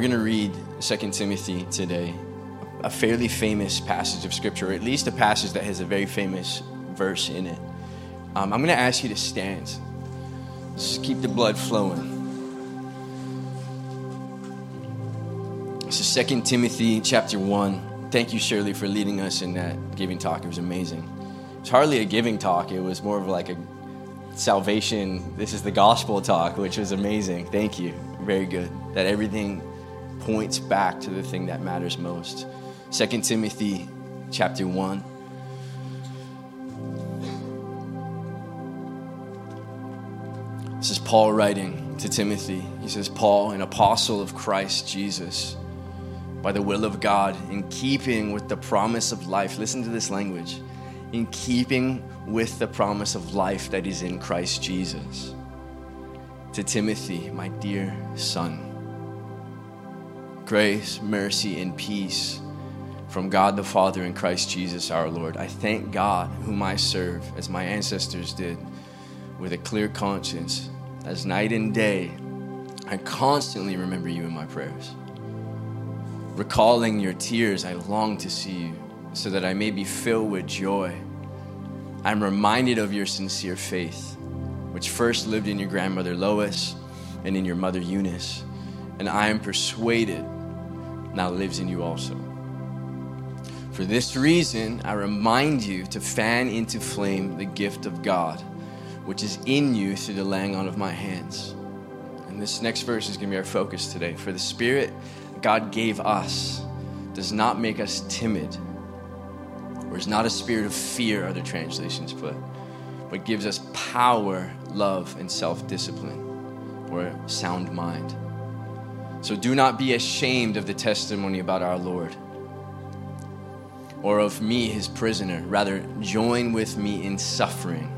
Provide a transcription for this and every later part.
we're going to read 2 Timothy today, a fairly famous passage of Scripture, or at least a passage that has a very famous verse in it. Um, I'm going to ask you to stand. Just keep the blood flowing. This is 2 Timothy chapter 1. Thank you, Shirley, for leading us in that giving talk. It was amazing. It's hardly a giving talk, it was more of like a salvation. This is the gospel talk, which was amazing. Thank you. Very good. That everything points back to the thing that matters most. 2 Timothy chapter 1. This is Paul writing to Timothy. He says, Paul, an apostle of Christ Jesus, by the will of God, in keeping with the promise of life. Listen to this language in keeping with the promise of life that is in Christ Jesus. To Timothy, my dear son, grace, mercy, and peace from God the Father and Christ Jesus our Lord. I thank God, whom I serve, as my ancestors did, with a clear conscience, as night and day. I constantly remember you in my prayers. Recalling your tears, I long to see you, so that I may be filled with joy. I'm reminded of your sincere faith, which first lived in your grandmother Lois and in your mother Eunice, and I am persuaded now lives in you also. For this reason, I remind you to fan into flame the gift of God, which is in you through the laying on of my hands. And this next verse is going to be our focus today. For the Spirit God gave us does not make us timid, or is not a spirit of fear, other translations put, but gives us power, love, and self discipline, or sound mind. So do not be ashamed of the testimony about our Lord or of me, his prisoner. Rather, join with me in suffering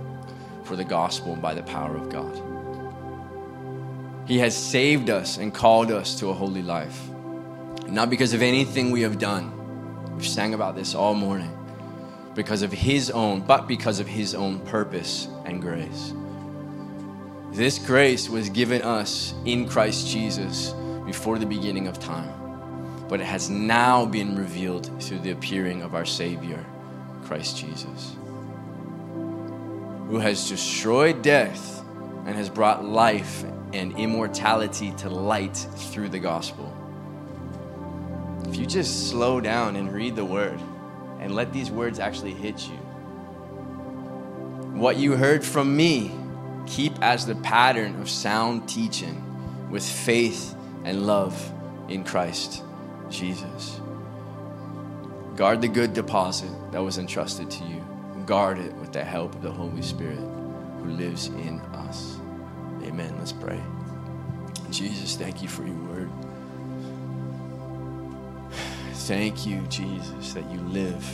for the gospel by the power of God. He has saved us and called us to a holy life, not because of anything we have done. We've sang about this all morning. Because of his own, but because of his own purpose and grace. This grace was given us in Christ Jesus before the beginning of time, but it has now been revealed through the appearing of our Savior, Christ Jesus, who has destroyed death and has brought life and immortality to light through the gospel. If you just slow down and read the word and let these words actually hit you, what you heard from me, keep as the pattern of sound teaching with faith and love in Christ Jesus. Guard the good deposit that was entrusted to you. Guard it with the help of the Holy Spirit who lives in us. Amen. Let's pray. Jesus, thank you for your word. Thank you, Jesus, that you live.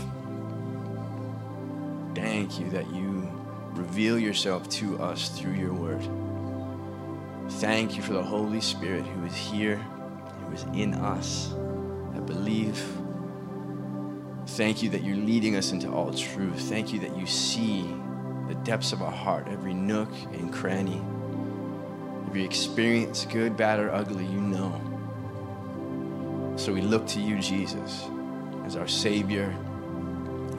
Thank you that you reveal yourself to us through your word. Thank you for the Holy Spirit who is here, who is in us, I believe. Thank you that you're leading us into all truth. Thank you that you see the depths of our heart, every nook and cranny, every experience, good, bad, or ugly, you know. So we look to you, Jesus, as our Savior,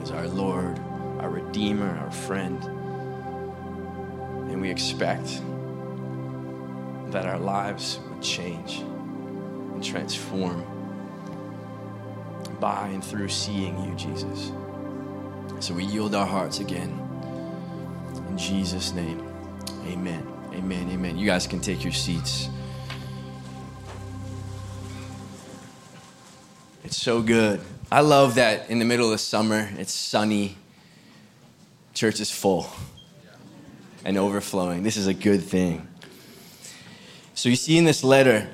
as our Lord, our Redeemer, our friend. And we expect that our lives would change and transform by and through seeing you, Jesus. So we yield our hearts again. In Jesus' name, amen. Amen. Amen. You guys can take your seats. It's so good. I love that in the middle of summer, it's sunny, church is full and overflowing. This is a good thing. So you see in this letter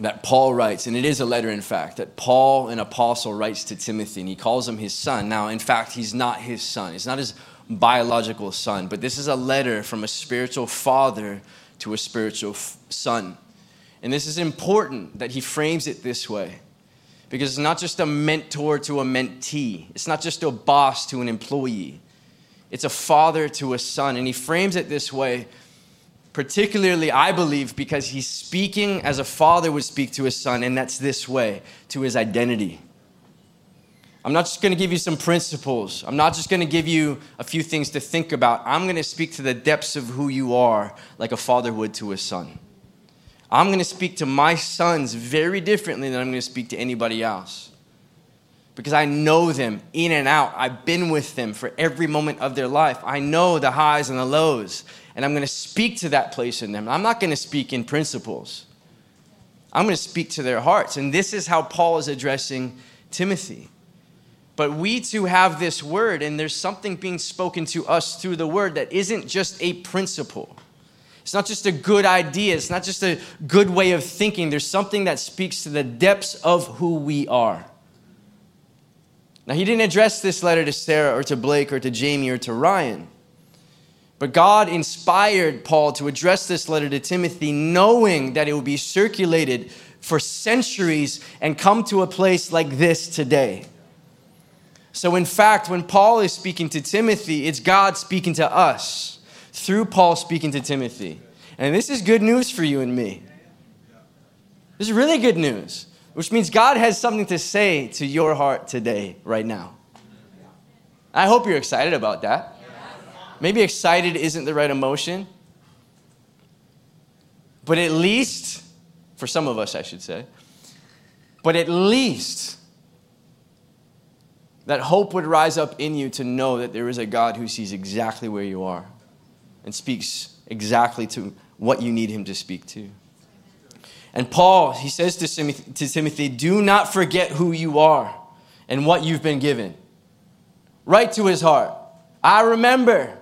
that Paul writes, and it is a letter, in fact, that Paul, an apostle, writes to Timothy, and he calls him his son. Now, in fact, he's not his son, he's not his biological son, but this is a letter from a spiritual father to a spiritual f- son. And this is important that he frames it this way because it's not just a mentor to a mentee, it's not just a boss to an employee, it's a father to a son. And he frames it this way Particularly, I believe, because he's speaking as a father would speak to his son, and that's this way to his identity. I'm not just to give you some principles. I'm not just to give you a few things to think about. I'm to speak to the depths of who you are like a father would to a son. I'm to speak to my sons very differently than I'm to speak to anybody else. Because I know them in and out. I've been with them for every moment of their life. I know the highs and the lows. And I'm going to speak to that place in them. I'm not going to speak in principles. I'm going to speak to their hearts. And this is how Paul is addressing Timothy. But we too have this word, and there's something being spoken to us through the word that isn't just a principle. It's not just a good idea. It's not just a good way of thinking. There's something that speaks to the depths of who we are. Now, he didn't address this letter to Sarah or to Blake or to Jamie or to Ryan. But God inspired Paul to address this letter to Timothy, knowing that it would be circulated for centuries and come to a place like this today. So, in fact, when Paul is speaking to Timothy, it's God speaking to us through Paul speaking to Timothy. And this is good news for you and me. This is really good news, which means God has something to say to your heart today, right now. I hope you're excited about that. Maybe excited isn't the right emotion, but at least, for some of us, I should say, but at least that hope would rise up in you to know that there is a God who sees exactly where you are and speaks exactly to what you need him to speak to. And Paul, he says to Timothy, to Timothy, do not forget who you are and what you've been given. Right to his heart. I remember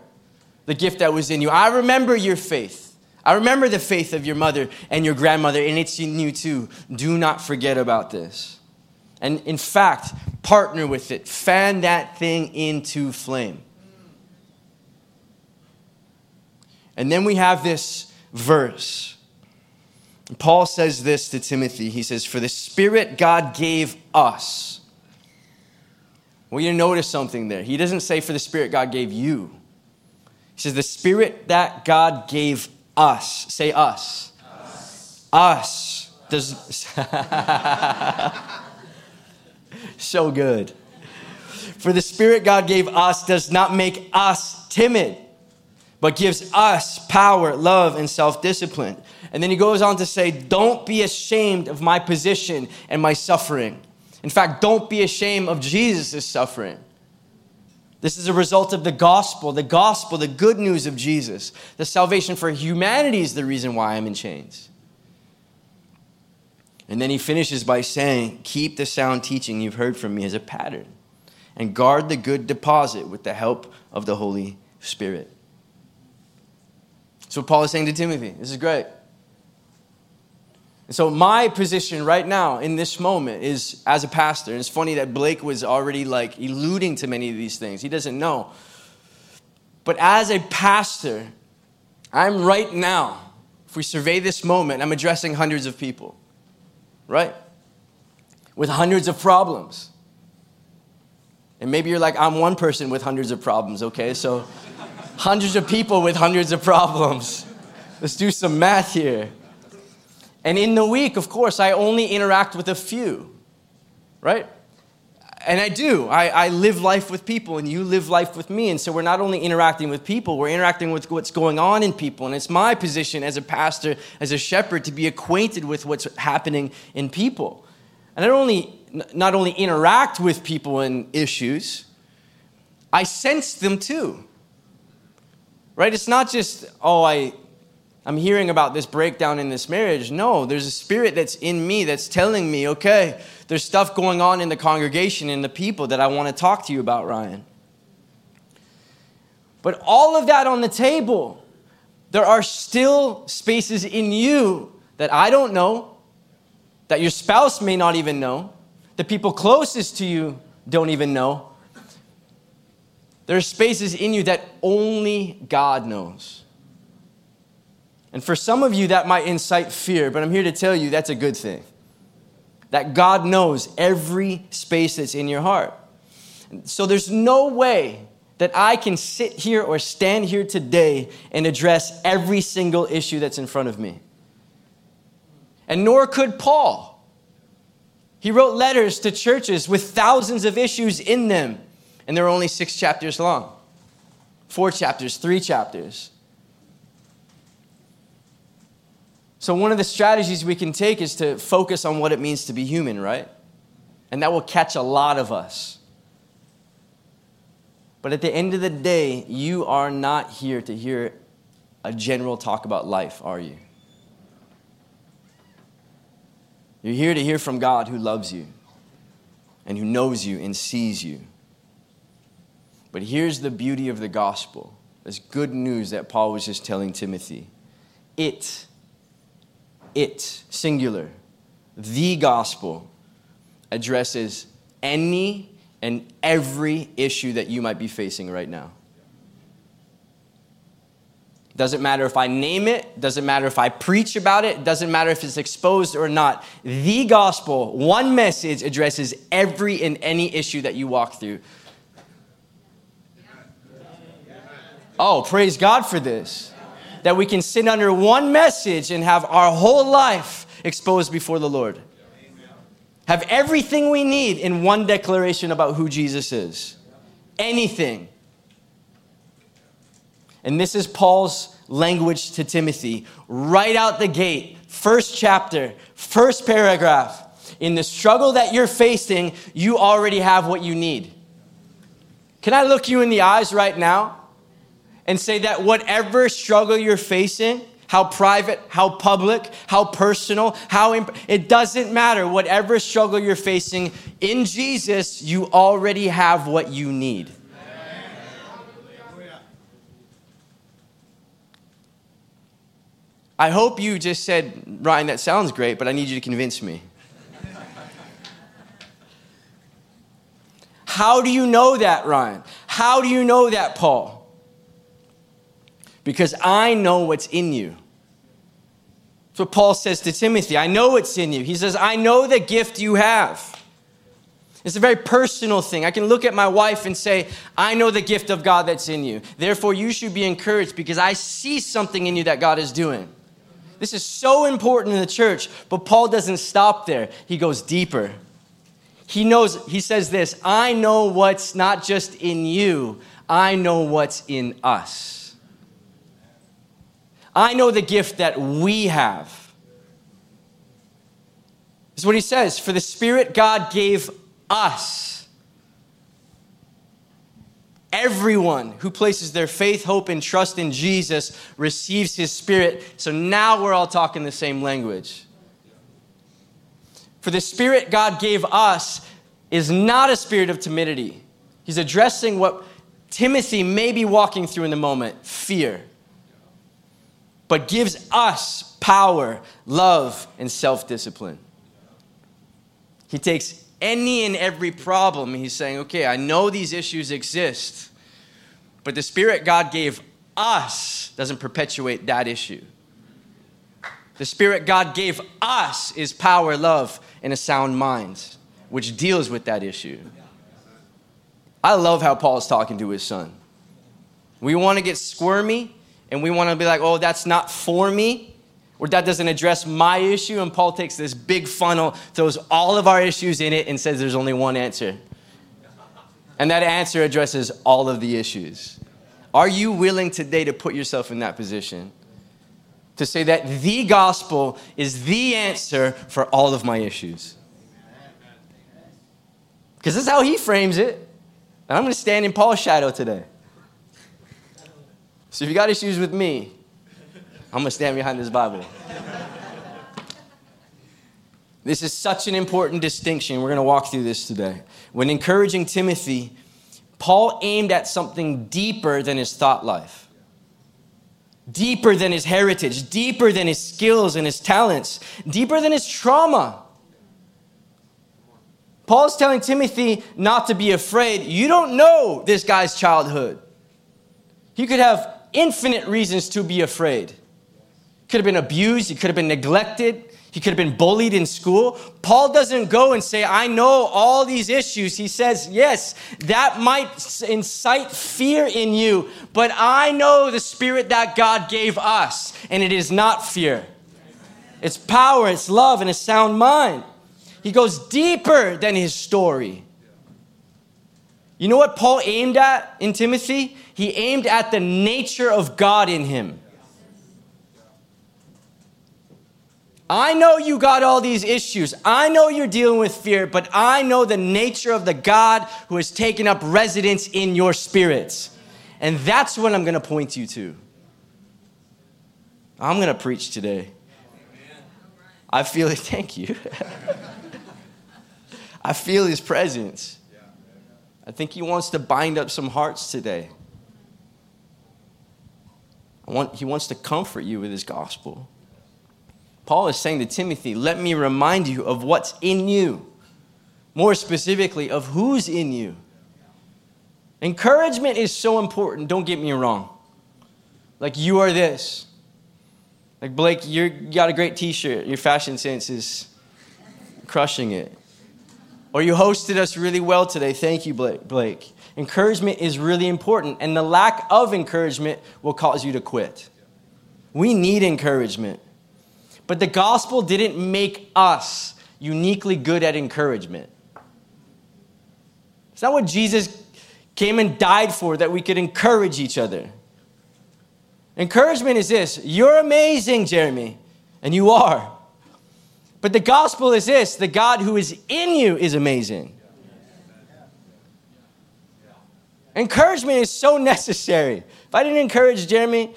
the gift that was in you. I remember your faith. I remember the faith of your mother and your grandmother, and it's in you too. Do not forget about this. And in fact, partner with it, fan that thing into flame. And then we have this verse. Paul says this to Timothy. He says, For the Spirit God gave us. Well, you notice something there. He doesn't say, For the Spirit God gave you. Says, The Spirit that God gave us. Say us. Us. us. Does. so good. For the Spirit God gave us does not make us timid, but gives us power, love, and self discipline. And then he goes on to say, Don't be ashamed of my position and my suffering. In fact, don't be ashamed of Jesus' suffering. This is a result of the gospel, the gospel, the good news of Jesus. The salvation for humanity is the reason why I'm in chains. And then he finishes by saying, Keep the sound teaching you've heard from me as a pattern, and guard the good deposit with the help of the Holy Spirit. So Paul is saying to Timothy. This is great. So my position right now in this moment is as a pastor. And it's funny that Blake was already like alluding to many of these things. He doesn't know. But as a pastor, I'm right now, if we survey this moment, I'm addressing hundreds of people right? With hundreds of problems. And maybe you're like, I'm one person with hundreds of problems, okay? So, hundreds of people with hundreds of problems. Let's do some math here. And in the week, of course, I only interact with a few, right? And I do. I, I live life with people, and you live life with me. And so we're not only interacting with people, we're interacting with what's going on in people. And it's my position as a pastor, as a shepherd, to be acquainted with what's happening in people. And I don't only, not only interact with people and issues, I sense them too. Right? It's not just, oh, I, I'm hearing about this breakdown in this marriage. No, there's a spirit that's in me that's telling me, okay, there's stuff going on in the congregation and the people that I want to talk to you about, Ryan. But all of that on the table, there are still spaces in you that I don't know, that your spouse may not even know, the people closest to you don't even know. There are spaces in you that only God knows. And for some of you, that might incite fear, but I'm here to tell you that's a good thing. That God knows every space that's in your heart. So there's no way that I can sit here or stand here today and address every single issue that's in front of me. And nor could Paul. He wrote letters to churches with thousands of issues in them, and they're only six chapters long four chapters, three chapters. So, one of the strategies we can take is to focus on what it means to be human, right? And that will catch a lot of us. But at the end of the day, you are not here to hear a general talk about life, are you? You're here to hear from God who loves you and who knows you and sees you. But here's the beauty of the gospel this good news that Paul was just telling Timothy. It, it, singular, the gospel addresses any and every issue that you might be facing right now. Doesn't matter if I name it, doesn't matter if I preach about it, doesn't matter if it's exposed or not. The gospel, one message, addresses every and any issue that you walk through. Oh, praise God for this. That we can sit under one message and have our whole life exposed before the Lord. Have everything we need in one declaration about who Jesus is. Anything. And this is Paul's language to Timothy right out the gate, first chapter, first paragraph. In the struggle that you're facing, you already have what you need. Can I look you in the eyes right now and say that whatever struggle you're facing, how private, how public, how personal, how imp- it doesn't matter. Whatever struggle you're facing in Jesus, you already have what you need. I hope you just said, Ryan, that sounds great, but I need you to convince me. How do you know that, Ryan? How do you know that, Paul? Because I know what's in you. That's what Paul says to Timothy. I know what's in you. He says, I know the gift you have. It's a very personal thing. I can look at my wife and say, I know the gift of God that's in you. Therefore, you should be encouraged because I see something in you that God is doing. This is so important in the church, but Paul doesn't stop there. He goes deeper. He knows, he says this I know what's not just in you, I know what's in us. I know the gift that we have. This is what he says For the Spirit God gave us Everyone who places their faith, hope, and trust in Jesus receives his spirit. So now we're all talking the same language. For the spirit God gave us is not a spirit of timidity. He's addressing what Timothy may be walking through in the moment fear. But gives us power, love, and self discipline. He takes any and every problem, he's saying, okay, I know these issues exist, but the Spirit God gave us doesn't perpetuate that issue. The Spirit God gave us is power, love, and a sound mind, which deals with that issue. I love how Paul's talking to his son. We want to get squirmy and we want to be like, oh, that's not for me or that doesn't address my issue. And Paul takes this big funnel, throws all of our issues in it, and says there's only one answer. And that answer addresses all of the issues. Are you willing today to put yourself in that position? To say that the gospel is the answer for all of my issues? Because this is how he frames it. And I'm going to stand in Paul's shadow today. So if you got issues with me, I'm going to stand behind this Bible. This is such an important distinction. We're going to walk through this today. When encouraging Timothy, Paul aimed at something deeper than his thought life, deeper than his heritage, deeper than his skills and his talents, deeper than his trauma. Paul's telling Timothy not to be afraid. You don't know this guy's childhood. He could have infinite reasons to be afraid He could have been abused, he could have been neglected, He could have been bullied in school. Paul doesn't go and say, I know all these issues. He says, Yes, that might incite fear in you, but I know the spirit that God gave us, and it is not fear. It's power, it's love, and a sound mind. He goes deeper than his story. You know what Paul aimed at in Timothy? He aimed at the nature of God in him. I know you got all these issues. I know you're dealing with fear, but I know the nature of the God who has taken up residence in your spirits. And that's what I'm going to point you to. I'm going to preach today. I feel it. Thank you. I feel his presence. I think he wants to bind up some hearts today. Want, he wants to comfort you with his gospel. Paul is saying to Timothy, Let me remind you of what's in you. More specifically, of who's in you. Encouragement is so important, don't get me wrong. Like, you are this. Like, Blake, you got a great t shirt. Your fashion sense is crushing it. Or you hosted us really well today. Thank you, Blake. Encouragement is really important, and the lack of encouragement will cause you to quit. We need encouragement. But the gospel didn't make us uniquely good at encouragement. It's not what Jesus came and died for, that we could encourage each other. Encouragement is this you're amazing, Jeremy, and you are. But the gospel is this the God who is in you is amazing. Encouragement is so necessary. If I didn't encourage Jeremy,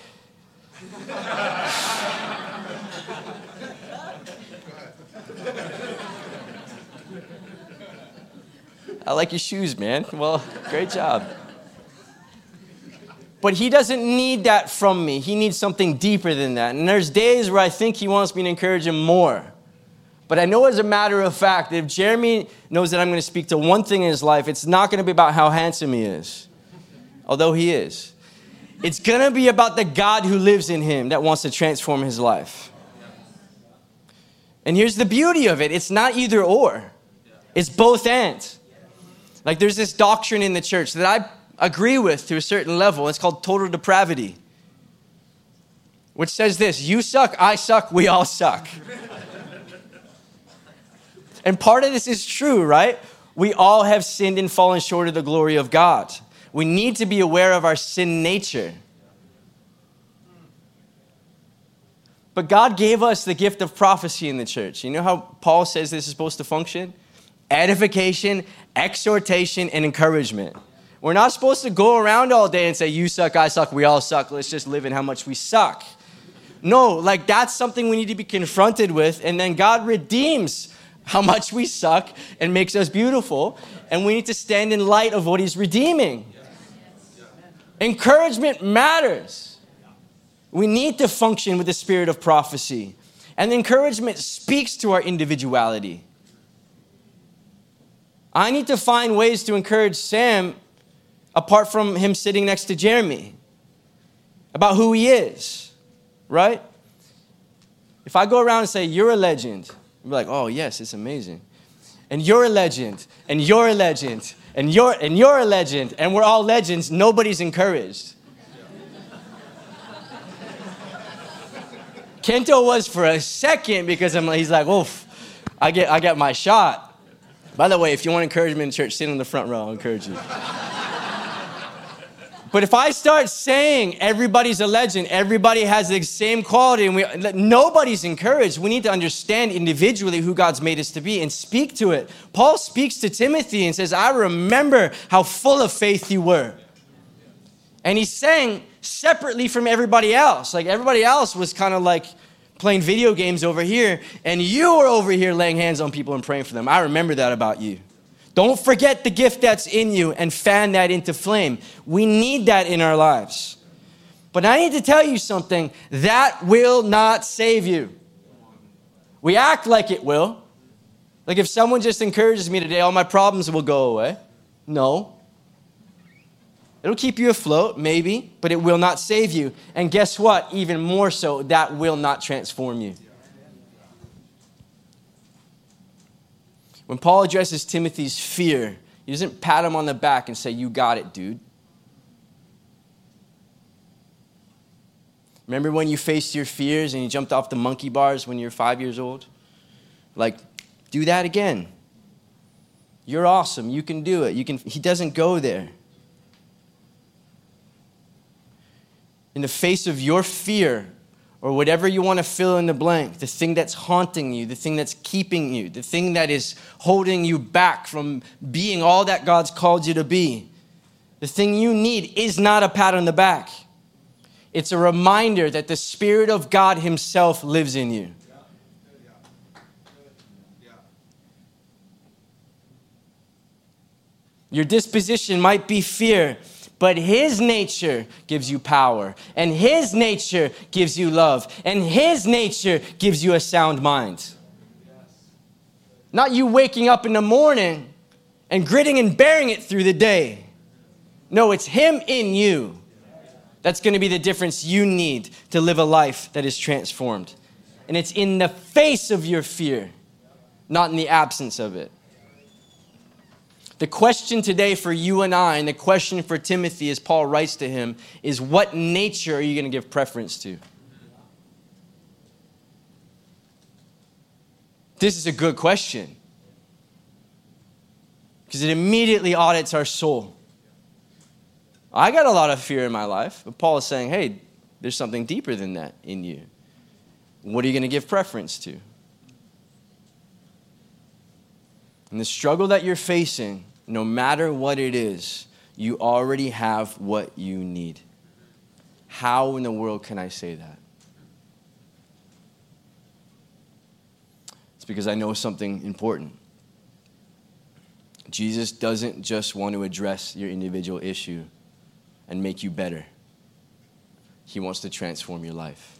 I like your shoes, man. Well, great job. But he doesn't need that from me. He needs something deeper than that. And there's days where I think he wants me to encourage him more. But I know as a matter of fact if Jeremy knows that I'm going to speak to one thing in his life, it's not going to be about how handsome he is, although he is. It's going to be about the God who lives in him that wants to transform his life. And here's the beauty of it it's not either or, it's both and. Like there's this doctrine in the church that I agree with to a certain level. It's called total depravity, which says this you suck, I suck, we all suck. and part of this is true, right? We all have sinned and fallen short of the glory of God. We need to be aware of our sin nature. But God gave us the gift of prophecy in the church. You know how Paul says this is supposed to function? edification, exhortation, and encouragement. We're not supposed to go around all day and say, You suck, I suck, we all suck, let's just live in how much we suck. No, like that's something we need to be confronted with, and then God redeems how much we suck and makes us beautiful, and we need to stand in light of what He's redeeming. Encouragement matters. We need to function with the spirit of prophecy. And encouragement speaks to our individuality. I need to find ways to encourage Sam apart from him sitting next to Jeremy about who he is, right? If I go around and say, You're a legend, you'll be like, Oh, yes, it's amazing. And you're a legend, and you're a legend, and you're, and you're a legend, and we're all legends, nobody's encouraged. Kento was for a second because I'm, he's like, oof, I get, I get my shot. By the way, if you want encouragement in church, sit in the front row. I'll encourage you. But if I start saying everybody's a legend, everybody has the same quality, and we, nobody's encouraged, we need to understand individually who God's made us to be and speak to it. Paul speaks to Timothy and says, I remember how full of faith you were. And he's saying separately from everybody else. Like everybody else was kind of like, playing video games over here, and you were over here laying hands on people and praying for them. I remember that about you. Don't forget the gift that's in you and fan that into flame. We need that in our lives. But I need to tell you something that will not save you. We act like it will. Like if someone just encourages me today, all my problems will go away. No. It'll keep you afloat, maybe, but it will not save you. And guess what? Even more so, that will not transform you. When Paul addresses Timothy's fear, he doesn't pat him on the back and say, You got it, dude. Remember when you faced your fears and you jumped off the monkey bars when you were five years old? Like, do that again. You're awesome. You can do it. You can, he doesn't go there. In the face of your fear, or whatever you want to fill in the blank, the thing that's haunting you, the thing that's keeping you, the thing that is holding you back from being all that God's called you to be, the thing you need is not a pat on the back. It's a reminder that the Spirit of God Himself lives in you. Your disposition might be fear, but His nature gives you power, and His nature gives you love, and His nature gives you a sound mind. Not you waking up in the morning and gritting and bearing it through the day. No, it's Him in you. That's going to be the difference you need to live a life that is transformed. And it's in the face of your fear, not in the absence of it. The question today for you and I, and the question for Timothy as Paul writes to him, is what nature are you going to give preference to? This is a good question because it immediately audits our soul. I got a lot of fear in my life, but Paul is saying, hey, there's something deeper than that in you. What are you going to give preference to? And the struggle that you're facing, no matter what it is, you already have what you need. How in the world can I say that? It's because I know something important. Jesus doesn't just want to address your individual issue, and make you better. He wants to transform your life.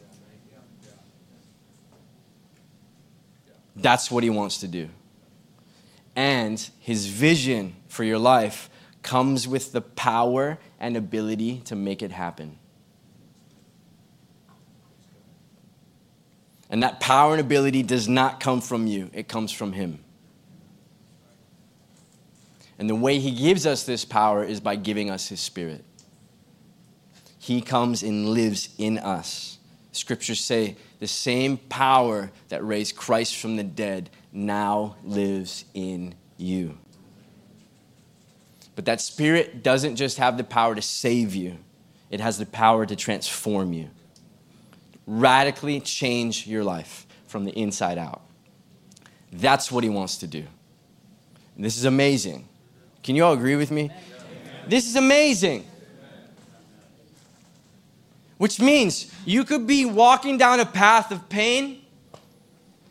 That's what he wants to do. And his vision for your life comes with the power and ability to make it happen. And that power and ability does not come from you, it comes from him. And the way he gives us this power is by giving us his spirit. He comes and lives in us. Scriptures say the same power that raised Christ from the dead now lives in you. But that spirit doesn't just have the power to save you, it has the power to transform you, radically change your life from the inside out. That's what he wants to do. And this is amazing. Can you all agree with me? This is amazing. Which means you could be walking down a path of pain,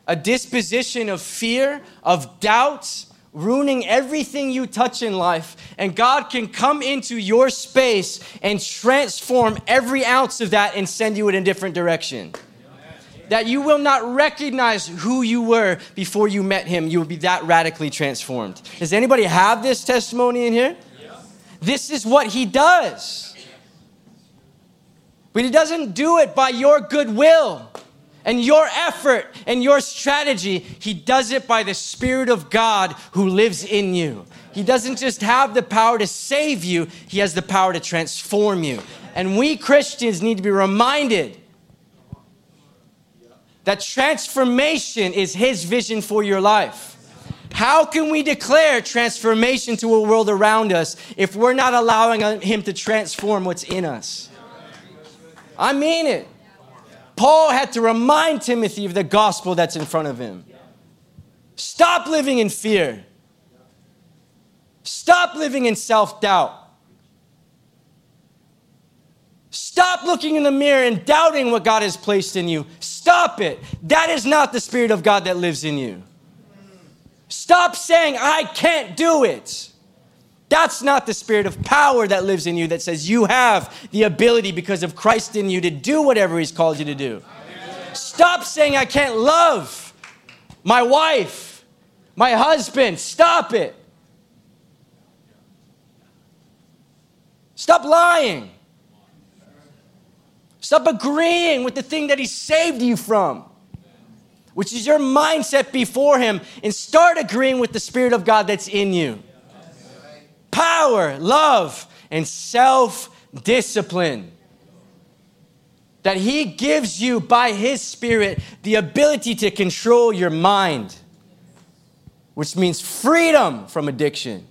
a disposition of fear, of doubt, ruining everything you touch in life. And God can come into your space and transform every ounce of that and send you in a different direction. That you will not recognize who you were before you met Him. You will be that radically transformed. Does anybody have this testimony in here? This is what He does. But he doesn't do it by your goodwill and your effort and your strategy. He does it by the Spirit of God who lives in you. He doesn't just have the power to save you, He has the power to transform you. And we Christians need to be reminded that transformation is His vision for your life. How can we declare transformation to a world around us if we're not allowing Him to transform what's in us? I mean it. Paul had to remind Timothy of the gospel that's in front of him. Stop living in fear. Stop living in self doubt. Stop looking in the mirror and doubting what God has placed in you. Stop it. That is not the Spirit of God that lives in you. Stop saying, I can't do it. That's not the spirit of power that lives in you that says you have the ability because of Christ in you to do whatever He's called you to do. Amen. Stop saying, I can't love my wife, my husband. Stop it. Stop lying. Stop agreeing with the thing that He saved you from. which is your mindset before Him, and start agreeing with the Spirit of God that's in you. Power, love, and self discipline. That He gives you by His Spirit the ability to control your mind, which means freedom from addiction,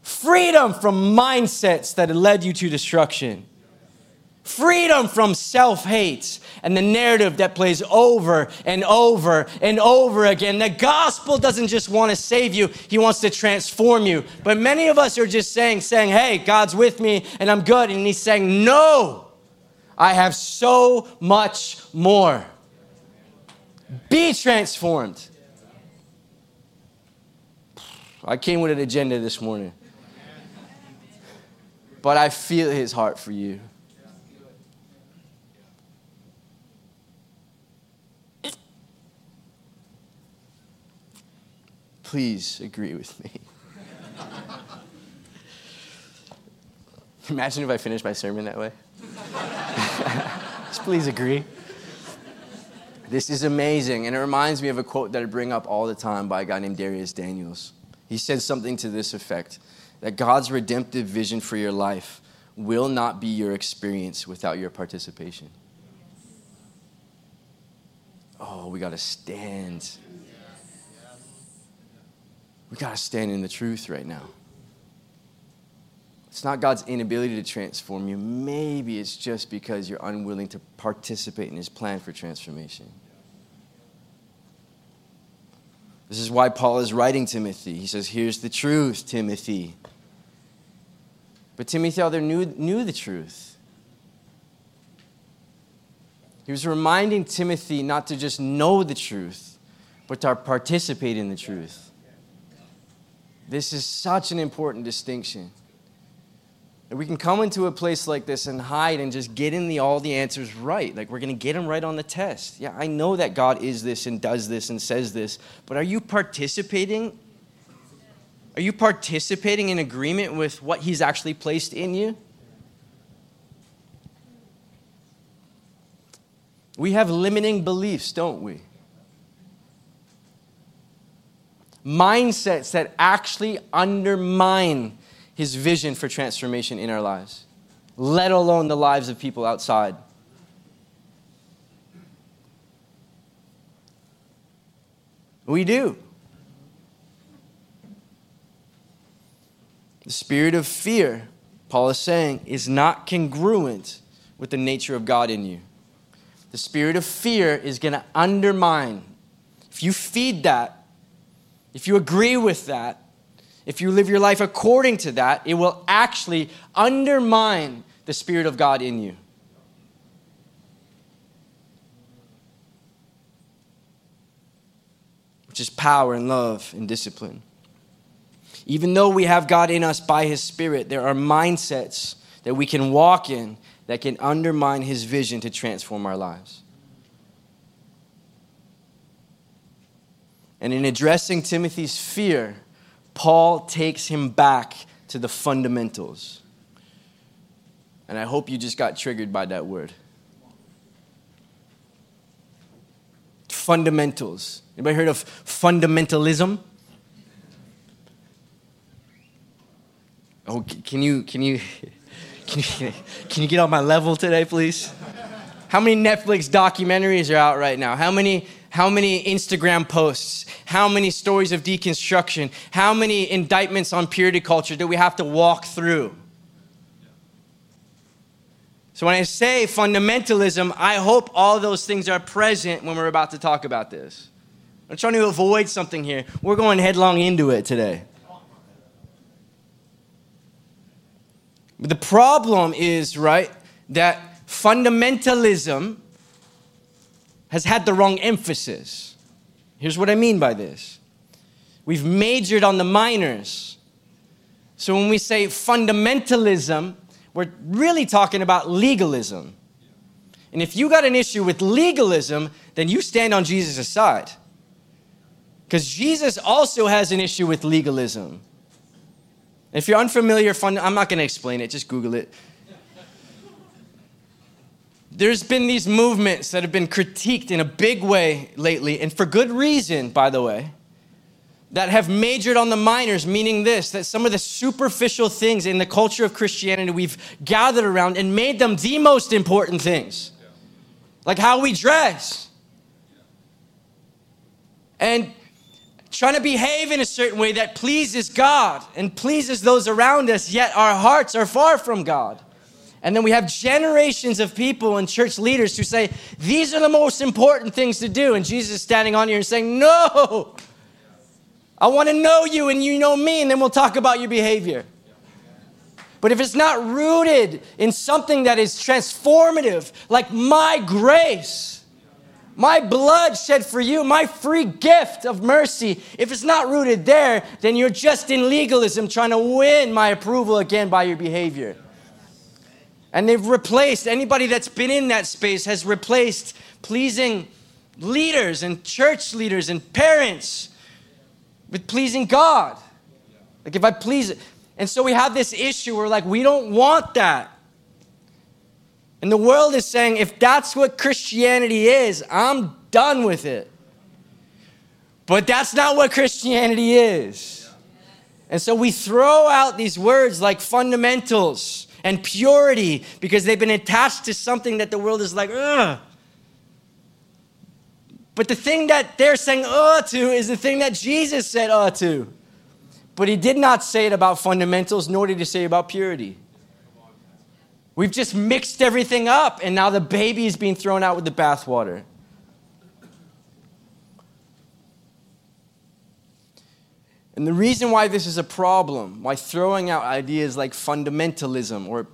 freedom from mindsets that led you to destruction freedom from self hate and the narrative that plays over and over and over again. The gospel doesn't just want to save you, He wants to transform you. But many of us are just saying, saying, hey, God's with me and I'm good. And He's saying, no, I have so much more. Be transformed. I came with an agenda this morning, but I feel His heart for you. Please agree with me. Imagine if I finished my sermon that way. Just please agree. This is amazing, and it reminds me of a quote that I bring up all the time by a guy named Dharius Daniels. He said something to this effect that God's redemptive vision for your life will not be your experience without your participation. Oh, we got to stand we got to stand in the truth right now. It's not God's inability to transform you. Maybe it's just because you're unwilling to participate in His plan for transformation. This is why Paul is writing Timothy. He says, Here's the truth, Timothy. But Timothy other knew, knew the truth. He was reminding Timothy not to just know the truth, but to participate in the truth. This is such an important distinction. That we can come into a place like this and hide and just get in the all the answers right. Like we're going to get them right on the test. Yeah, I know that God is this and does this and says this, but are you participating? Are you participating in agreement with what He's actually placed in you? We have limiting beliefs, don't we? Mindsets that actually undermine his vision for transformation in our lives, let alone the lives of people outside. We do. The spirit of fear, Paul is saying, is not congruent with the nature of God in you. The spirit of fear is going to undermine. If you feed that, if you agree with that, if you live your life according to that, it will actually undermine the Spirit of God in you. Which is power and love and discipline. Even though we have God in us by His Spirit, there are mindsets that we can walk in that can undermine His vision to transform our lives. And in addressing Timothy's fear, Paul takes him back to the fundamentals. And I hope you just got triggered by that word. Fundamentals. Anybody heard of fundamentalism? Oh, can you can you can you, can you get on my level today, please? How many Netflix documentaries are out right now? How many how many Instagram posts? How many stories of deconstruction? How many indictments on purity culture do we have to walk through? So, when I say fundamentalism, I hope all those things are present when we're about to talk about this. I'm trying to avoid something here. We're going headlong into it today. But the problem is, right, that fundamentalism has had the wrong emphasis. Here's what I mean by this we've majored on the minors. So when we say fundamentalism, we're really talking about legalism. And if you got an issue with legalism, then you stand on Jesus' side. Because Jesus also has an issue with legalism. If you're unfamiliar, fund, I'm not going to explain it, just Google it. There's been these movements that have been critiqued in a big way lately, and for good reason, by the way, that have majored on the minors, meaning this that some of the superficial things in the culture of Christianity we've gathered around and made them the most important things, like how we dress. And trying to behave in a certain way that pleases God and pleases those around us, yet our hearts are far from God. And then we have generations of people and church leaders who say, These are the most important things to do. And Jesus is standing on here and saying, No, I want to know you and you know me, and then we'll talk about your behavior. But if it's not rooted in something that is transformative, like my grace, my blood shed for you, my free gift of mercy, if it's not rooted there, then you're just in legalism trying to win my approval again by your behavior. And they've replaced, anybody that's been in that space has replaced pleasing leaders and church leaders and parents with pleasing God. Like if I please it. And so we have this issue where like we don't want that. And the world is saying if that's what Christianity is, I'm done with it. But that's not what Christianity is. And so we throw out these words like fundamentals and purity because they've been attached to something that the world is like, ugh. But the thing that they're saying uh to is the thing that Jesus said uh to. But he did not say it about fundamentals, nor did he say about purity. We've just mixed everything up, and now the baby is being thrown out with the bathwater. And the reason why this is a problem, why throwing out ideas like fundamentalism, or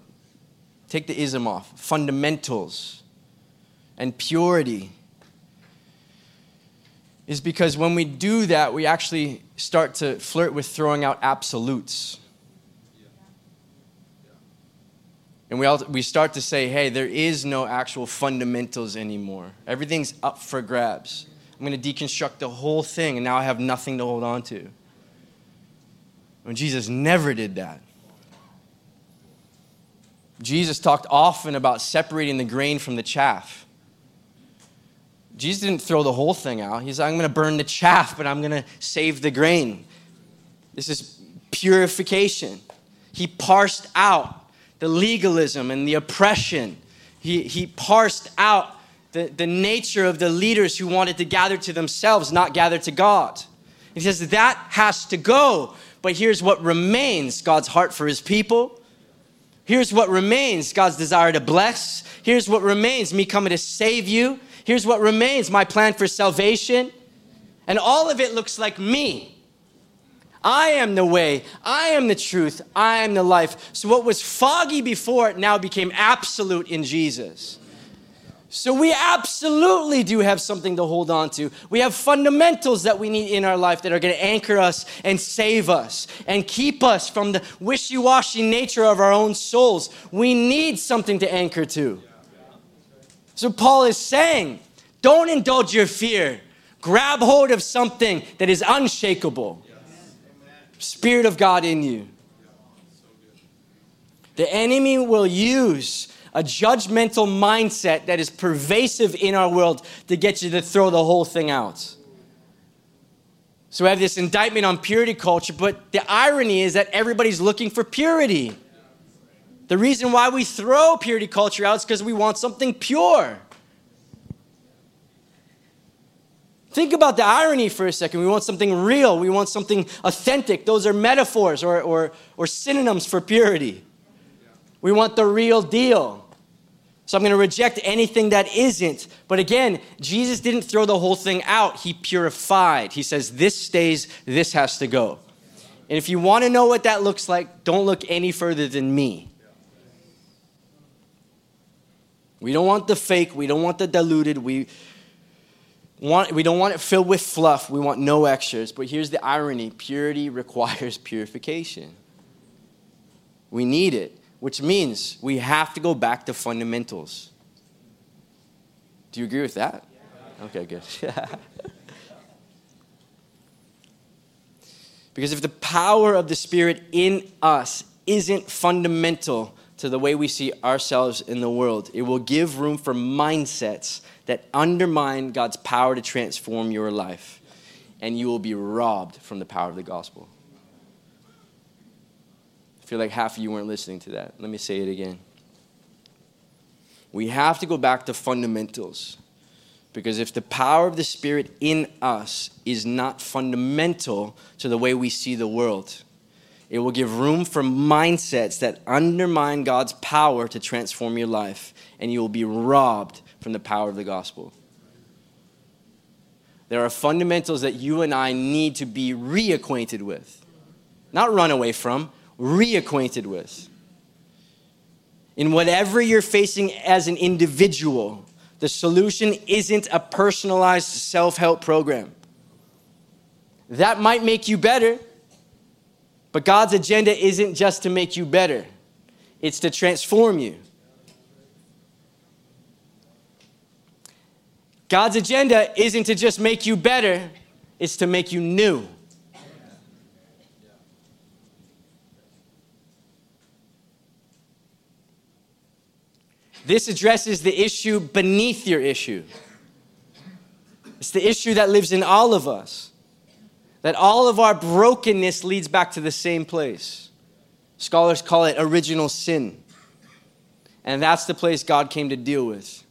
take the ism off, fundamentals and purity, is because when we do that, we actually start to flirt with throwing out absolutes. And we, all, we start to say, hey, there is no actual fundamentals anymore. Everything's up for grabs. I'm going to deconstruct the whole thing, and now I have nothing to hold on to. When Jesus never did that. Jesus talked often about separating the grain from the chaff. Jesus didn't throw the whole thing out. He's I'm going to burn the chaff, but I'm going to save the grain. This is purification. He parsed out the legalism and the oppression. He, he parsed out the, the nature of the leaders who wanted to gather to themselves, not gather to God. He says that has to go. But here's what remains God's heart for his people. Here's what remains God's desire to bless. Here's what remains me coming to save you. Here's what remains my plan for salvation. And all of it looks like me. I am the way, I am the truth, I am the life. So what was foggy before now became absolute in Jesus. So we absolutely do have something to hold on to. We have fundamentals that we need in our life that are going to anchor us and save us and keep us from the wishy washy nature of our own souls. We need something to anchor to. So Paul is saying, don't indulge your fear. Grab hold of something that is unshakable. Spirit of God in you. The enemy will use a judgmental mindset that is pervasive in our world to get you to throw the whole thing out. So we have this indictment on purity culture, but the irony is that everybody's looking for purity. The reason why we throw purity culture out is because we want something pure. Think about the irony for a second. We want something real, we want something authentic. Those are metaphors or, or, or synonyms for purity. We want the real deal. So I'm going to reject anything that isn't. But again, Jesus didn't throw the whole thing out, He purified. He says, This stays, this has to go. And if you want to know what that looks like, don't look any further than me. We don't want the fake. We don't want the diluted. We, want, we don't want it filled with fluff. We want no extras. But here's the irony purity requires purification. We need it, which means we have to go back to fundamentals. Do you agree with that? Okay, good. because if the power of the Spirit in us isn't fundamental, to the way we see ourselves in the world. It will give room for mindsets that undermine God's power to transform your life, and you will be robbed from the power of the gospel. I feel like half of you weren't listening to that. Let me say it again. We have to go back to fundamentals. Because if the power of the Spirit in us is not fundamental to the way we see the world, it will give room for mindsets that undermine God's power to transform your life, and you will be robbed from the power of the gospel. There are fundamentals that you and I need to be reacquainted with, not run away from, reacquainted with. In whatever you're facing as an individual, the solution isn't a personalized self help program. That might make you better, but God's agenda isn't just to make you better, it's to transform you. God's agenda isn't to just make you better, it's to make you new. This addresses the issue beneath your issue. It's the issue that lives in all of us. That all of our brokenness leads back to the same place. Scholars call it original sin. And that's the place God came to deal with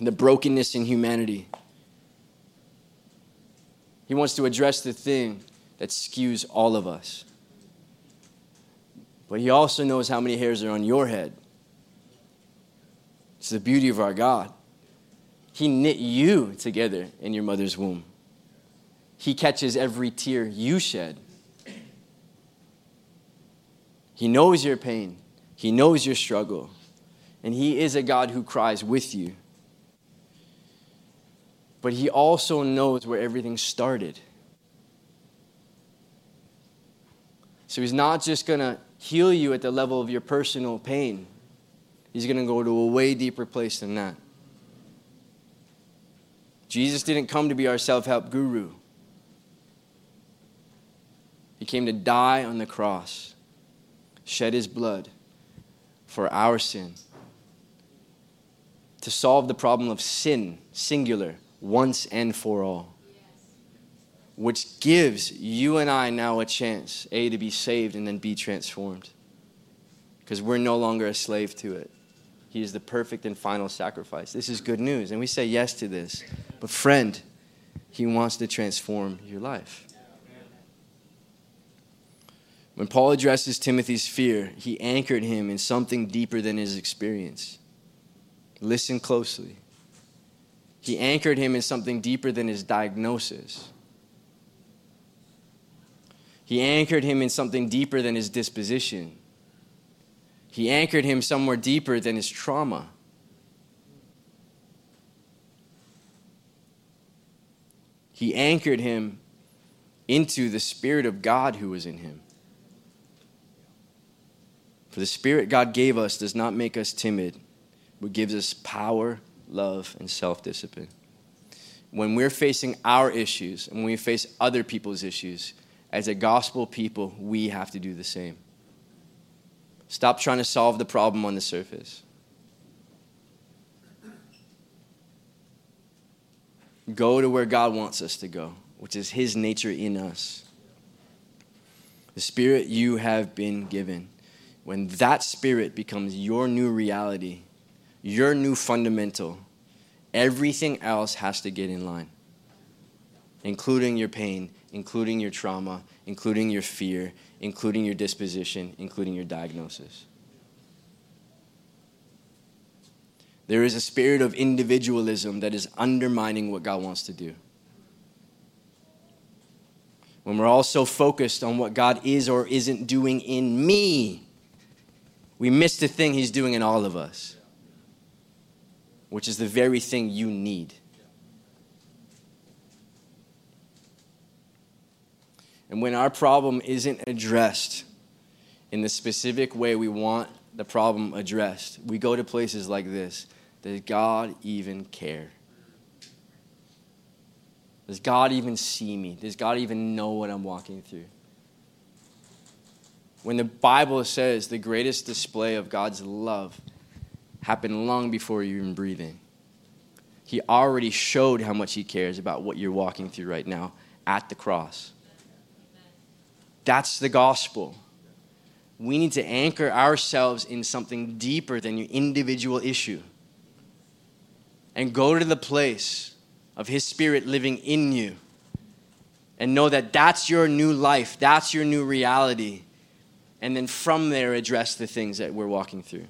the brokenness in humanity. He wants to address the thing that skews all of us. But He also knows how many hairs are on your head. It's the beauty of our God. He knit you together in your mother's womb. He catches every tear you shed. He knows your pain. He knows your struggle. And He is a God who cries with you. But He also knows where everything started. So He's not just going to heal you at the level of your personal pain. He's going to go to a way deeper place than that. Jesus didn't come to be our self help guru, He came to die on the cross, shed His blood for our sin, to solve the problem of sin, singular, once and for all. Which gives you and I now a chance, A, to be saved and then be transformed. Because we're no longer a slave to it. He is the perfect and final sacrifice. This is good news, and we say yes to this. But, friend, He wants to transform your life. When Paul addresses Timothy's fear, he anchored him in something deeper than his experience. Listen closely. He anchored him in something deeper than his diagnosis. He anchored him in something deeper than his disposition. He anchored him somewhere deeper than his trauma. He anchored him into the Spirit of God who was in him. For the Spirit God gave us does not make us timid, but gives us power, love, and self discipline. When we're facing our issues and when we face other people's issues, as a gospel people, we have to do the same. Stop trying to solve the problem on the surface. Go to where God wants us to go, which is His nature in us. The Spirit you have been given. When that Spirit becomes your new reality, your new fundamental, everything else has to get in line, including your pain, including your trauma, including your fear, including your disposition, including your diagnosis. There is a spirit of individualism that is undermining what God wants to do. When we're all so focused on what God is or isn't doing in me, we miss the thing He's doing in all of us, which is the very thing you need. And when our problem isn't addressed in the specific way we want the problem addressed, we go to places like this. Does God even care? Does God even see me? Does God even know what I'm walking through? When the Bible says the greatest display of God's love happened long before you even breathing. He already showed how much He cares about what you're walking through right now at the cross. That's the gospel. We need to anchor ourselves in something deeper than your individual issue and go to the place of His Spirit living in you and know that that's your new life, that's your new reality. And then from there, address the things that we're walking through.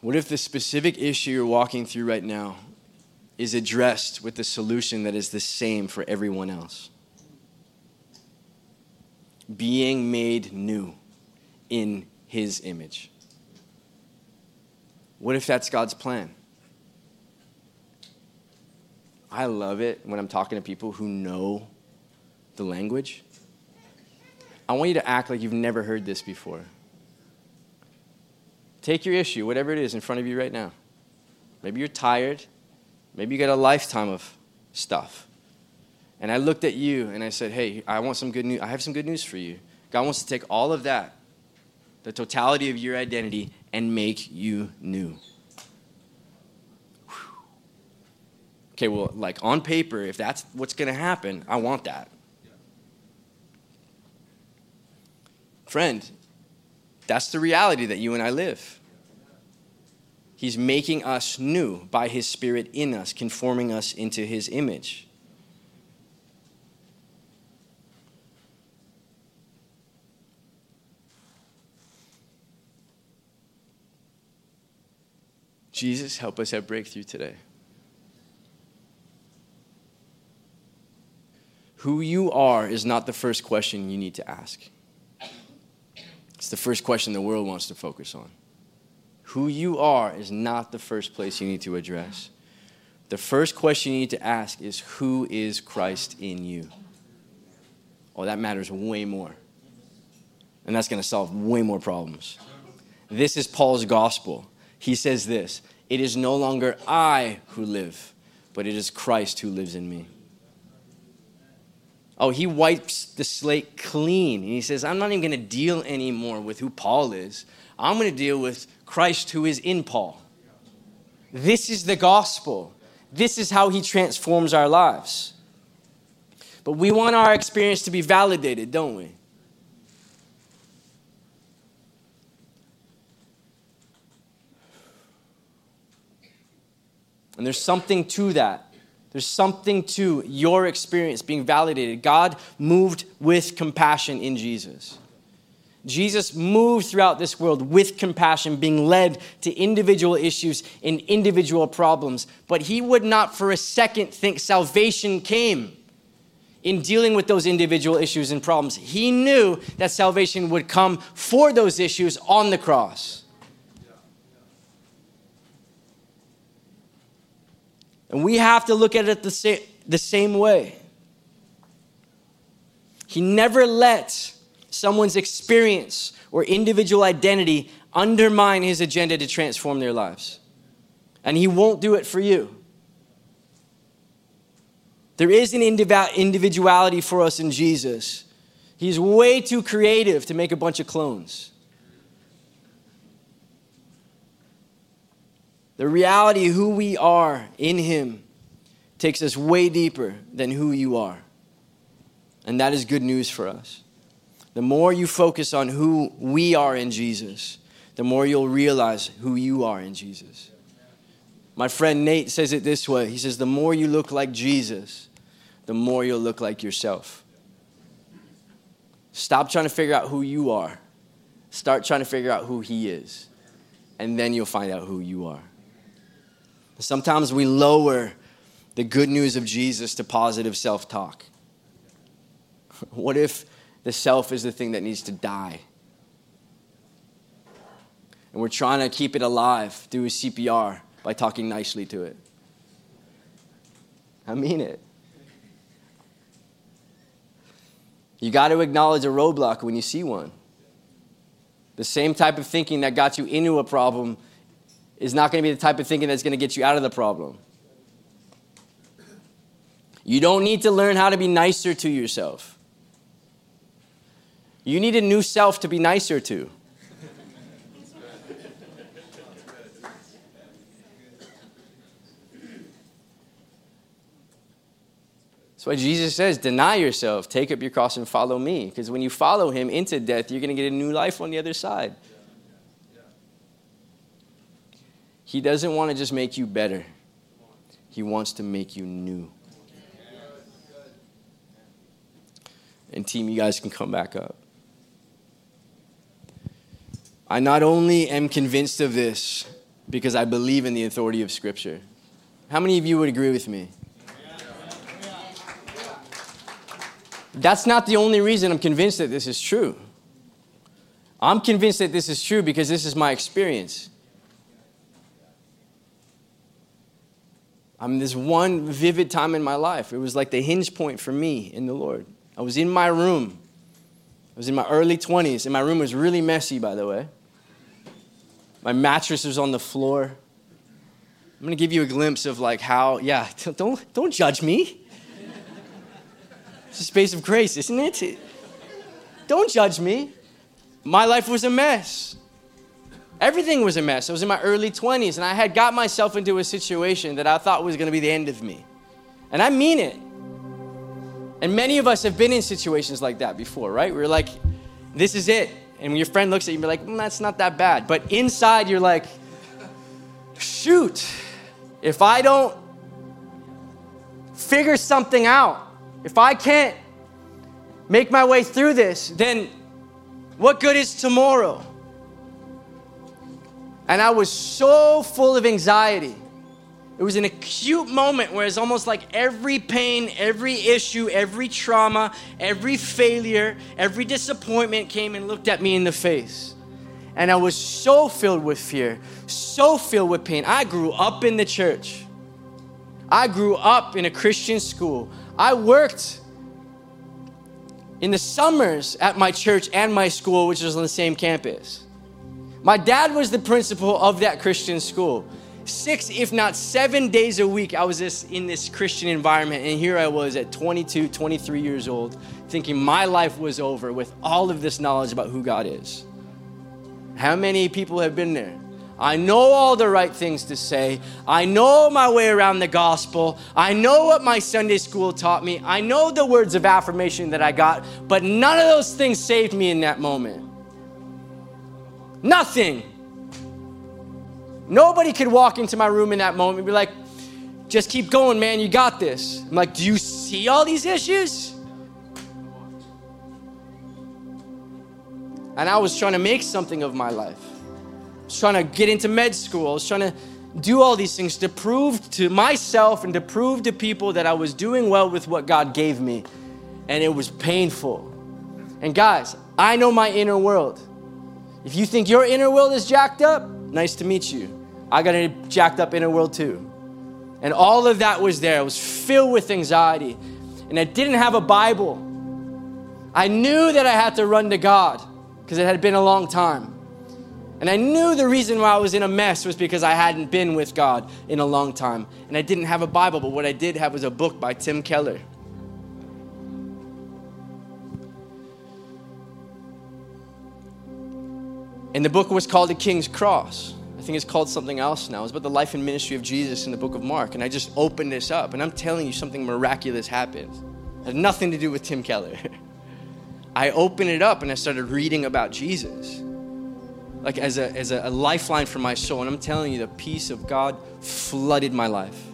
What if the specific issue you're walking through right now is addressed with the solution that is the same for everyone else? Being made new in His image. What if that's God's plan? I love it when I'm talking to people who know the language. I want you to act like you've never heard this before. Take your issue, whatever it is, in front of you right now. Maybe you're tired. Maybe you got a lifetime of stuff. And I looked at you and I said, Hey, I want some good news. I have some good news for you. God wants to take all of that, the totality of your identity, and make you new. Okay, well, like on paper, if that's what's going to happen, I want that. Friend, that's the reality that you and I live. He's making us new by His Spirit in us, conforming us into His image. Jesus, help us have breakthrough today. Who you are is not the first question you need to ask. It's the first question the world wants to focus on. Who you are is not the first place you need to address. The first question you need to ask is Who is Christ in you? Oh, that matters way more. And that's going to solve way more problems. This is Paul's gospel he says this It is no longer I who live, but it is Christ who lives in me. Oh, he wipes the slate clean. And he says, I'm not even going to deal anymore with who Paul is. I'm going to deal with Christ who is in Paul. This is the gospel. This is how he transforms our lives. But we want our experience to be validated, don't we? And there's something to that. There's something to your experience being validated. God moved with compassion in Jesus. Jesus moved throughout this world with compassion, being led to individual issues and individual problems. But he would not for a second think salvation came in dealing with those individual issues and problems. He knew that salvation would come for those issues on the cross. And we have to look at it the, sa- the same way. He never let someone's experience or individual identity undermine his agenda to transform their lives. And he won't do it for you. There is an individuality for us in Jesus. He's way too creative to make a bunch of clones. The reality who we are in Him takes us way deeper than who you are. And that is good news for us. The more you focus on who we are in Jesus, the more you'll realize who you are in Jesus. My friend Nate says it this way He says, The more you look like Jesus, the more you'll look like yourself. Stop trying to figure out who you are, start trying to figure out who He is, and then you'll find out who you are. Sometimes we lower the good news of Jesus to positive self talk. What if the self is the thing that needs to die? And we're trying to keep it alive through CPR by talking nicely to it. I mean it. You got to acknowledge a roadblock when you see one. The same type of thinking that got you into a problem is not going to be the type of thinking that's going to get you out of the problem. You don't need to learn how to be nicer to yourself. You need a new self to be nicer to. That's why Jesus says, deny yourself, take up your cross, and follow me. Because when you follow him into death, you're going to get a new life on the other side. He doesn't want to just make you better, He wants to make you new. And, team, you guys can come back up. I not only am convinced of this because I believe in the authority of Scripture. How many of you would agree with me? That's not the only reason I'm convinced that this is true. I'm convinced that this is true because this is my experience. I mean, this one vivid time in my life. It was like the hinge point for me in the Lord. I was in my room. I was in my early 20s, and my room was really messy, by the way. My mattress was on the floor. I'm gonna give you a glimpse of like how, yeah, don't, don't judge me. It's a space of grace, isn't it? Don't judge me. My life was a mess. Everything was a mess. I was in my early 20s and I had got myself into a situation that I thought was going to be the end of me. And I mean it. And many of us have been in situations like that before, right? We're like, this is it. And when your friend looks at you, you're like, mm, that's not that bad. But inside, you're like, shoot, if I don't figure something out, if I can't make my way through this, then what good is tomorrow? And I was so full of anxiety. It was an acute moment where it's almost like every pain, every issue, every trauma, every failure, every disappointment came and looked at me in the face. And I was so filled with fear, so filled with pain. I grew up in the church. I grew up in a Christian school. I worked in the summers at my church and my school, which was on the same campus. My dad was the principal of that Christian school. Six, if not seven days a week, I was this, in this Christian environment. And here I was at 22, 23 years old, thinking my life was over with all of this knowledge about who God is. How many people have been there? I know all the right things to say. I know my way around the gospel. I know what my Sunday school taught me. I know the words of affirmation that I got, but none of those things saved me in that moment. Nothing. Nobody could walk into my room in that moment and be like, just keep going, man, you got this. I'm like, do you see all these issues? And I was trying to make something of my life. I was trying to get into med school. I was trying to do all these things to prove to myself and to prove to people that I was doing well with what God gave me. And it was painful. And guys, I know my inner world. If you think your inner world is jacked up, nice to meet you. I got a jacked up inner world too. And all of that was there. I was filled with anxiety. And I didn't have a Bible. I knew that I had to run to God because it had been a long time. And I knew the reason why I was in a mess was because I hadn't been with God in a long time. And I didn't have a Bible, but what I did have was a book by Tim Keller. And the book was called The King's Cross. I think it's called something else now. It's about the life and ministry of Jesus in the book of Mark. And I just opened this up, and I'm telling you, something miraculous happened. It had nothing to do with Tim Keller. I opened it up and I started reading about Jesus, like as a, as a lifeline for my soul. And I'm telling you, the peace of God flooded my life,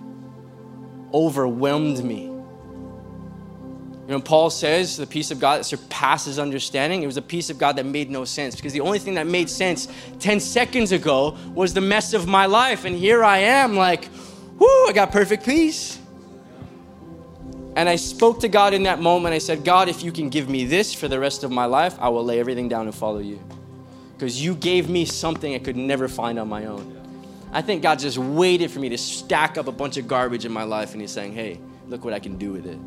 overwhelmed me. You know, Paul says the peace of God that surpasses understanding. It was a peace of God that made no sense because the only thing that made sense 10 seconds ago was the mess of my life. And here I am, like, whoo, I got perfect peace. And I spoke to God in that moment. I said, God, if you can give me this for the rest of my life, I will lay everything down and follow you. Because you gave me something I could never find on my own. I think God just waited for me to stack up a bunch of garbage in my life, and He's saying, hey, look what I can do with it.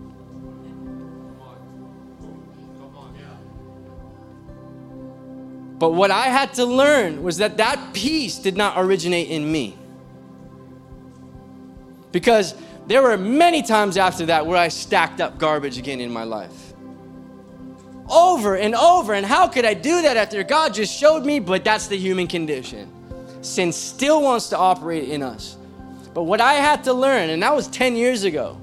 But what I had to learn was that that peace did not originate in me. Because There were many times after that where I stacked up garbage again in my life. Over and over. And how could I do that after God just showed me? But that's the human condition. Sin still wants to operate in us. But what I had to learn, and that was 10 years ago,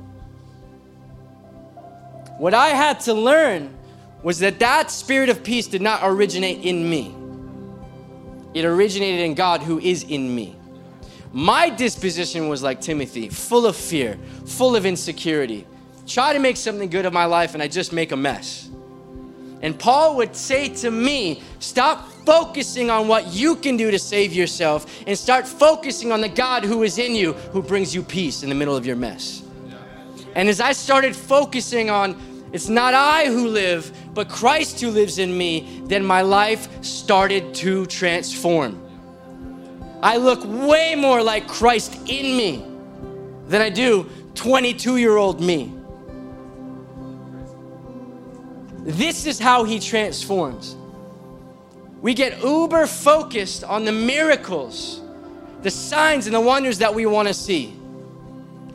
what I had to learn was that that spirit of peace did not originate in me. It originated in God who is in me. My disposition was like Timothy, full of fear, full of insecurity. Try to make something good of my life and I just make a mess. And Paul would say to me, stop focusing on what you can do to save yourself and start focusing on the God who is in you, who brings you peace in the middle of your mess. And as I started focusing on, it's not I who live, but Christ who lives in me, then my life started to transform. I look way more like Christ in me than I do 22 year old me. This is how he transforms. We get uber focused on the miracles, the signs and the wonders that we want to see.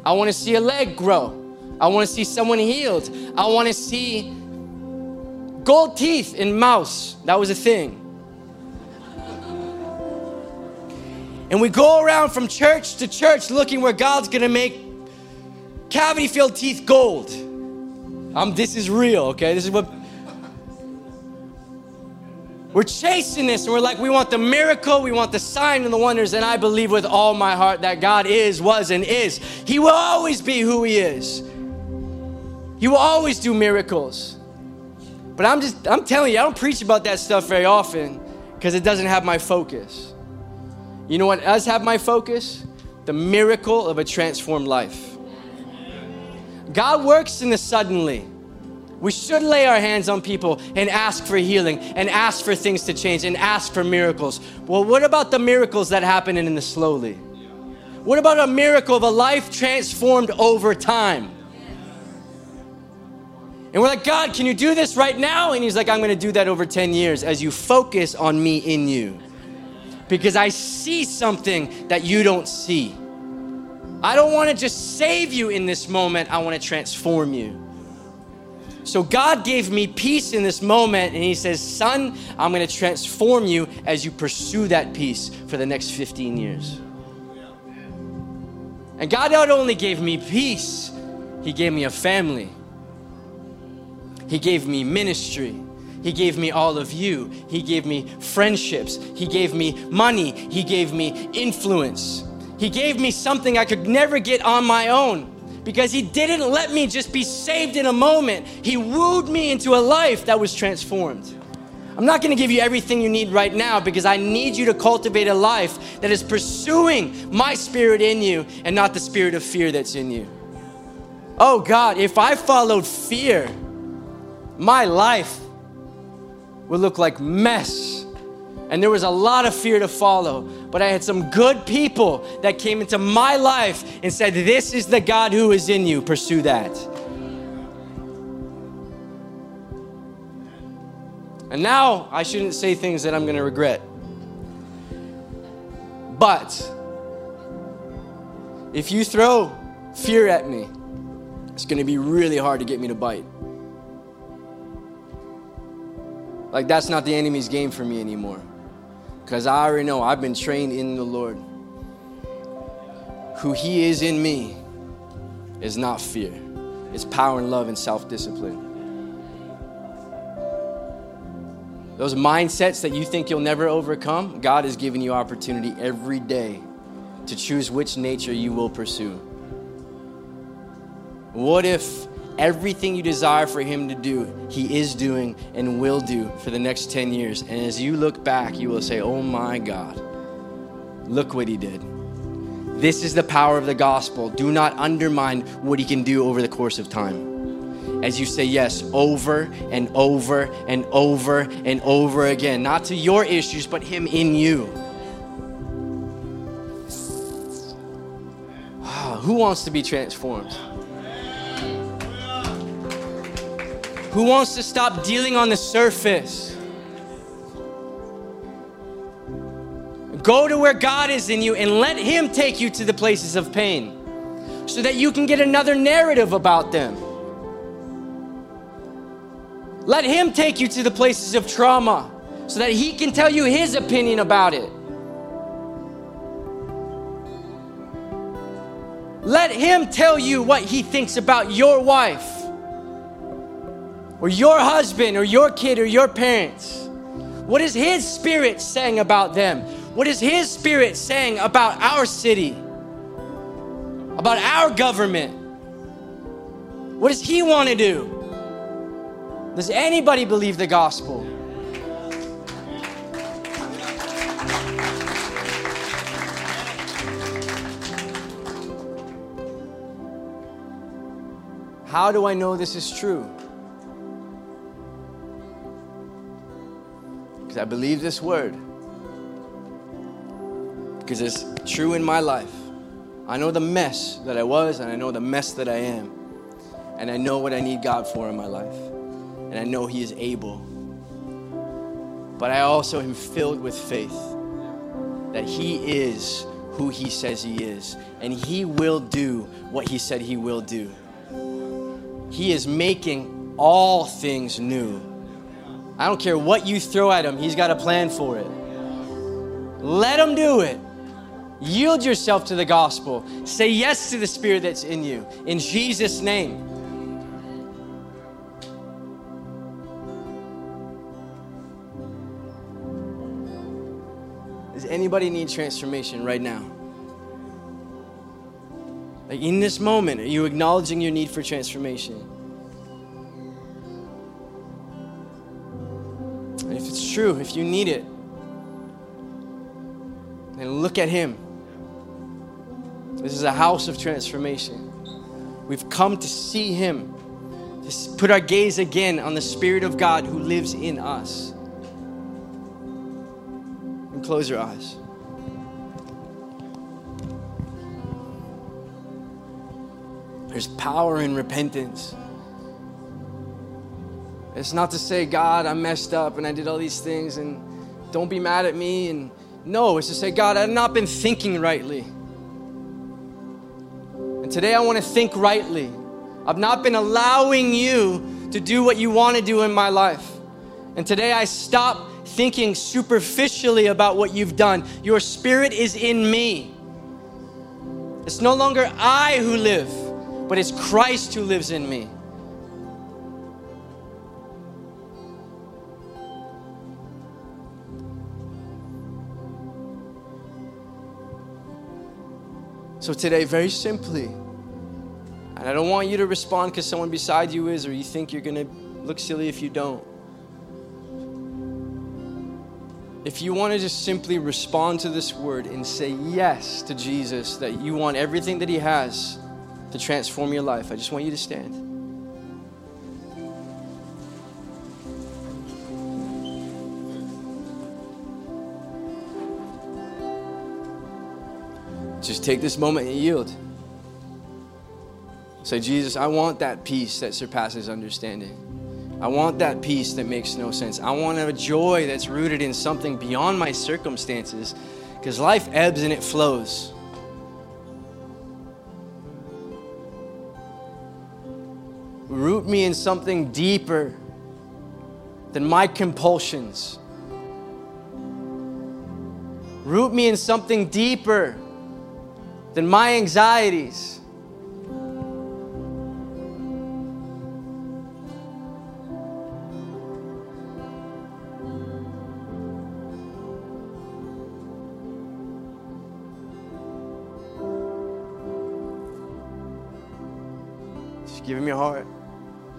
I want to see a leg grow. I want to see someone healed. I want to see gold teeth in mouse. That was a thing. And we go around from church to church looking where God's gonna make cavity filled teeth gold. Um, this is real, okay? This is what we're chasing this and we're like, we want the miracle, we want the sign and the wonders. And I believe with all my heart that God is, was, and is. He will always be who He is. He will always do miracles. But I'm just, I'm telling you, I don't preach about that stuff very often because it doesn't have my focus. You know what does have my focus? The miracle of a transformed life. God works in the suddenly. We should lay our hands on people and ask for healing and ask for things to change and ask for miracles. Well, what about the miracles that happen in the slowly? What about a miracle of a life transformed over time? And we're like, God, can you do this right now? And He's like, I'm going to do that over 10 years as you focus on me in you because I see something that you don't see. I don't want to just save you in this moment, I want to transform you. So God gave me peace in this moment, and He says, Son, I'm going to transform you as you pursue that peace for the next 15 years. And God not only gave me peace, He gave me a family, He gave me ministry. He gave me all of you. He gave me friendships. He gave me money. He gave me influence. He gave me something I could never get on my own because He didn't let me just be saved in a moment. He wooed me into a life that was transformed. I'm not going to give you everything you need right now because I need you to cultivate a life that is pursuing my spirit in you and not the spirit of fear that's in you. Oh God, if I followed fear, my life would look like mess. And there was a lot of fear to follow. But I had some good people that came into my life and said, This is the God who is in you. Pursue that. And now I shouldn't say things that I'm going to regret. But if you throw fear at me, it's going to be really hard to get me to bite. Like, that's not the enemy's game for me anymore. Because I already know I've been trained in the Lord. Who He is in me is not fear, it's power and love and self discipline. Those mindsets that you think you'll never overcome, God is giving you opportunity every day to choose which nature you will pursue. What if everything you desire for Him to do, He is doing and will do for the next 10 years. And as you look back, you will say, Oh my God, look what He did. This is the power of the gospel. Do not undermine what He can do over the course of time. As you say yes over and over and over and over again, not to your issues, but Him in you. Ah, who wants to be transformed? Who wants to stop dealing on the surface? Go to where God is in you and let Him take you to the places of pain. so that you can get another narrative about them. Let Him take you to the places of trauma so that He can tell you His opinion about it. Let Him tell you what He thinks about your wife or your husband or your kid or your parents. What is His Spirit saying about them? What is His Spirit saying about our city? About our government? What does He want to do? Does anybody believe the gospel? How do I know this is true? Because I believe this word. Because it's true in my life. I know the mess that I was, and I know the mess that I am. And I know what I need God for in my life. And I know He is able. But I also am filled with faith that He is who He says He is. And He will do what He said He will do. He is making all things new. I don't care what you throw at him, he's got a plan for it. Let him do it. Yield yourself to the gospel. Say yes to the spirit that's in you. In Jesus' name. Does anybody need transformation right now? Like in this moment, are you acknowledging your need for transformation? True, if you need it, then look at Him. This is a house of transformation. We've come to see Him, to put our gaze again on the Spirit of God who lives in us. And close your eyes. There's power in repentance. It's not to say, God, I messed up and I did all these things and don't be mad at me. And no, it's to say, God, I've not been thinking rightly. And today I want to think rightly. I've not been allowing you to do what you want to do in my life. And today I stop thinking superficially about what you've done. Your spirit is in me. It's no longer I who live but it's Christ who lives in me. So, today, very simply, and I don't want you to respond because someone beside you is, or you think you're going to look silly if you don't. If you want to just simply respond to this word and say yes to Jesus, that you want everything that He has to transform your life, I just want you to stand. Just take this moment and yield. Say, Jesus, I want that peace that surpasses understanding. I want that peace that makes no sense. I want a joy that's rooted in something beyond my circumstances because life ebbs and it flows. root me in something deeper than my compulsions. Root me in something deeper than my anxieties. Just give him your heart.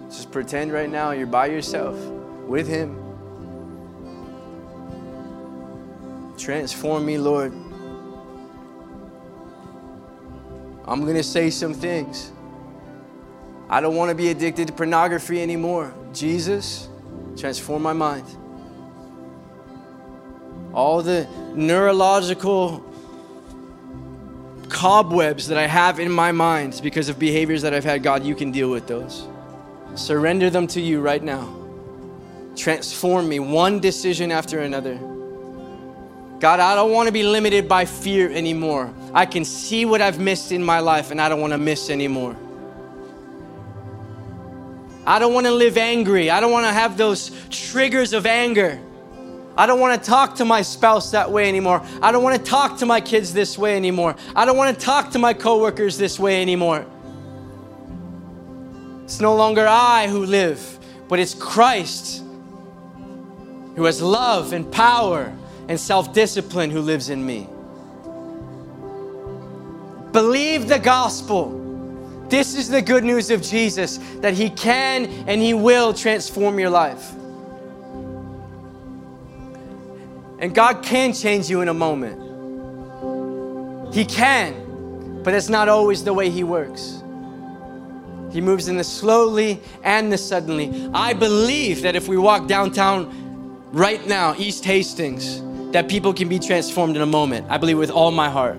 Just pretend right now you're by yourself with Him. Transform me, Lord. I'm going to say some things. I don't want to be addicted to pornography anymore. Jesus, transform my mind. All the neurological cobwebs that I have in my mind because of behaviors that I've had, God, you can deal with those. Surrender them to you right now. Transform me one decision after another. God, I don't want to be limited by fear anymore. I can see what I've missed in my life and I don't want to miss anymore. I don't want to live angry. I don't want to have those triggers of anger. I don't want to talk to my spouse that way anymore. I don't want to talk to my kids this way anymore. I don't want to talk to my coworkers this way anymore. It's no longer I who live, but it's Christ who has love and power and self discipline who lives in me. Believe the gospel. This is the good news of Jesus that He can and He will transform your life. And God can change you in a moment. He can, but it's not always the way He works. He moves in the slowly and the suddenly. I believe that if we walk downtown right now, East Hastings, that people can be transformed in a moment. I believe with all my heart.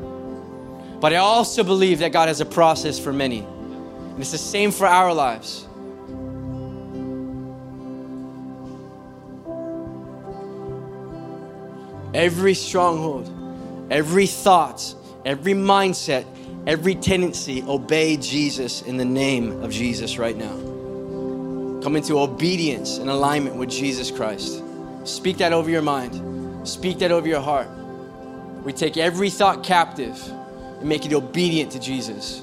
But I also believe that God has a process for many. And it's the same for our lives. Every stronghold, every thought, every mindset, every tendency, obey Jesus in the name of Jesus right now. Come into obedience and alignment with Jesus Christ. Speak that over your mind, speak that over your heart. We take every thought captive and make it obedient to Jesus.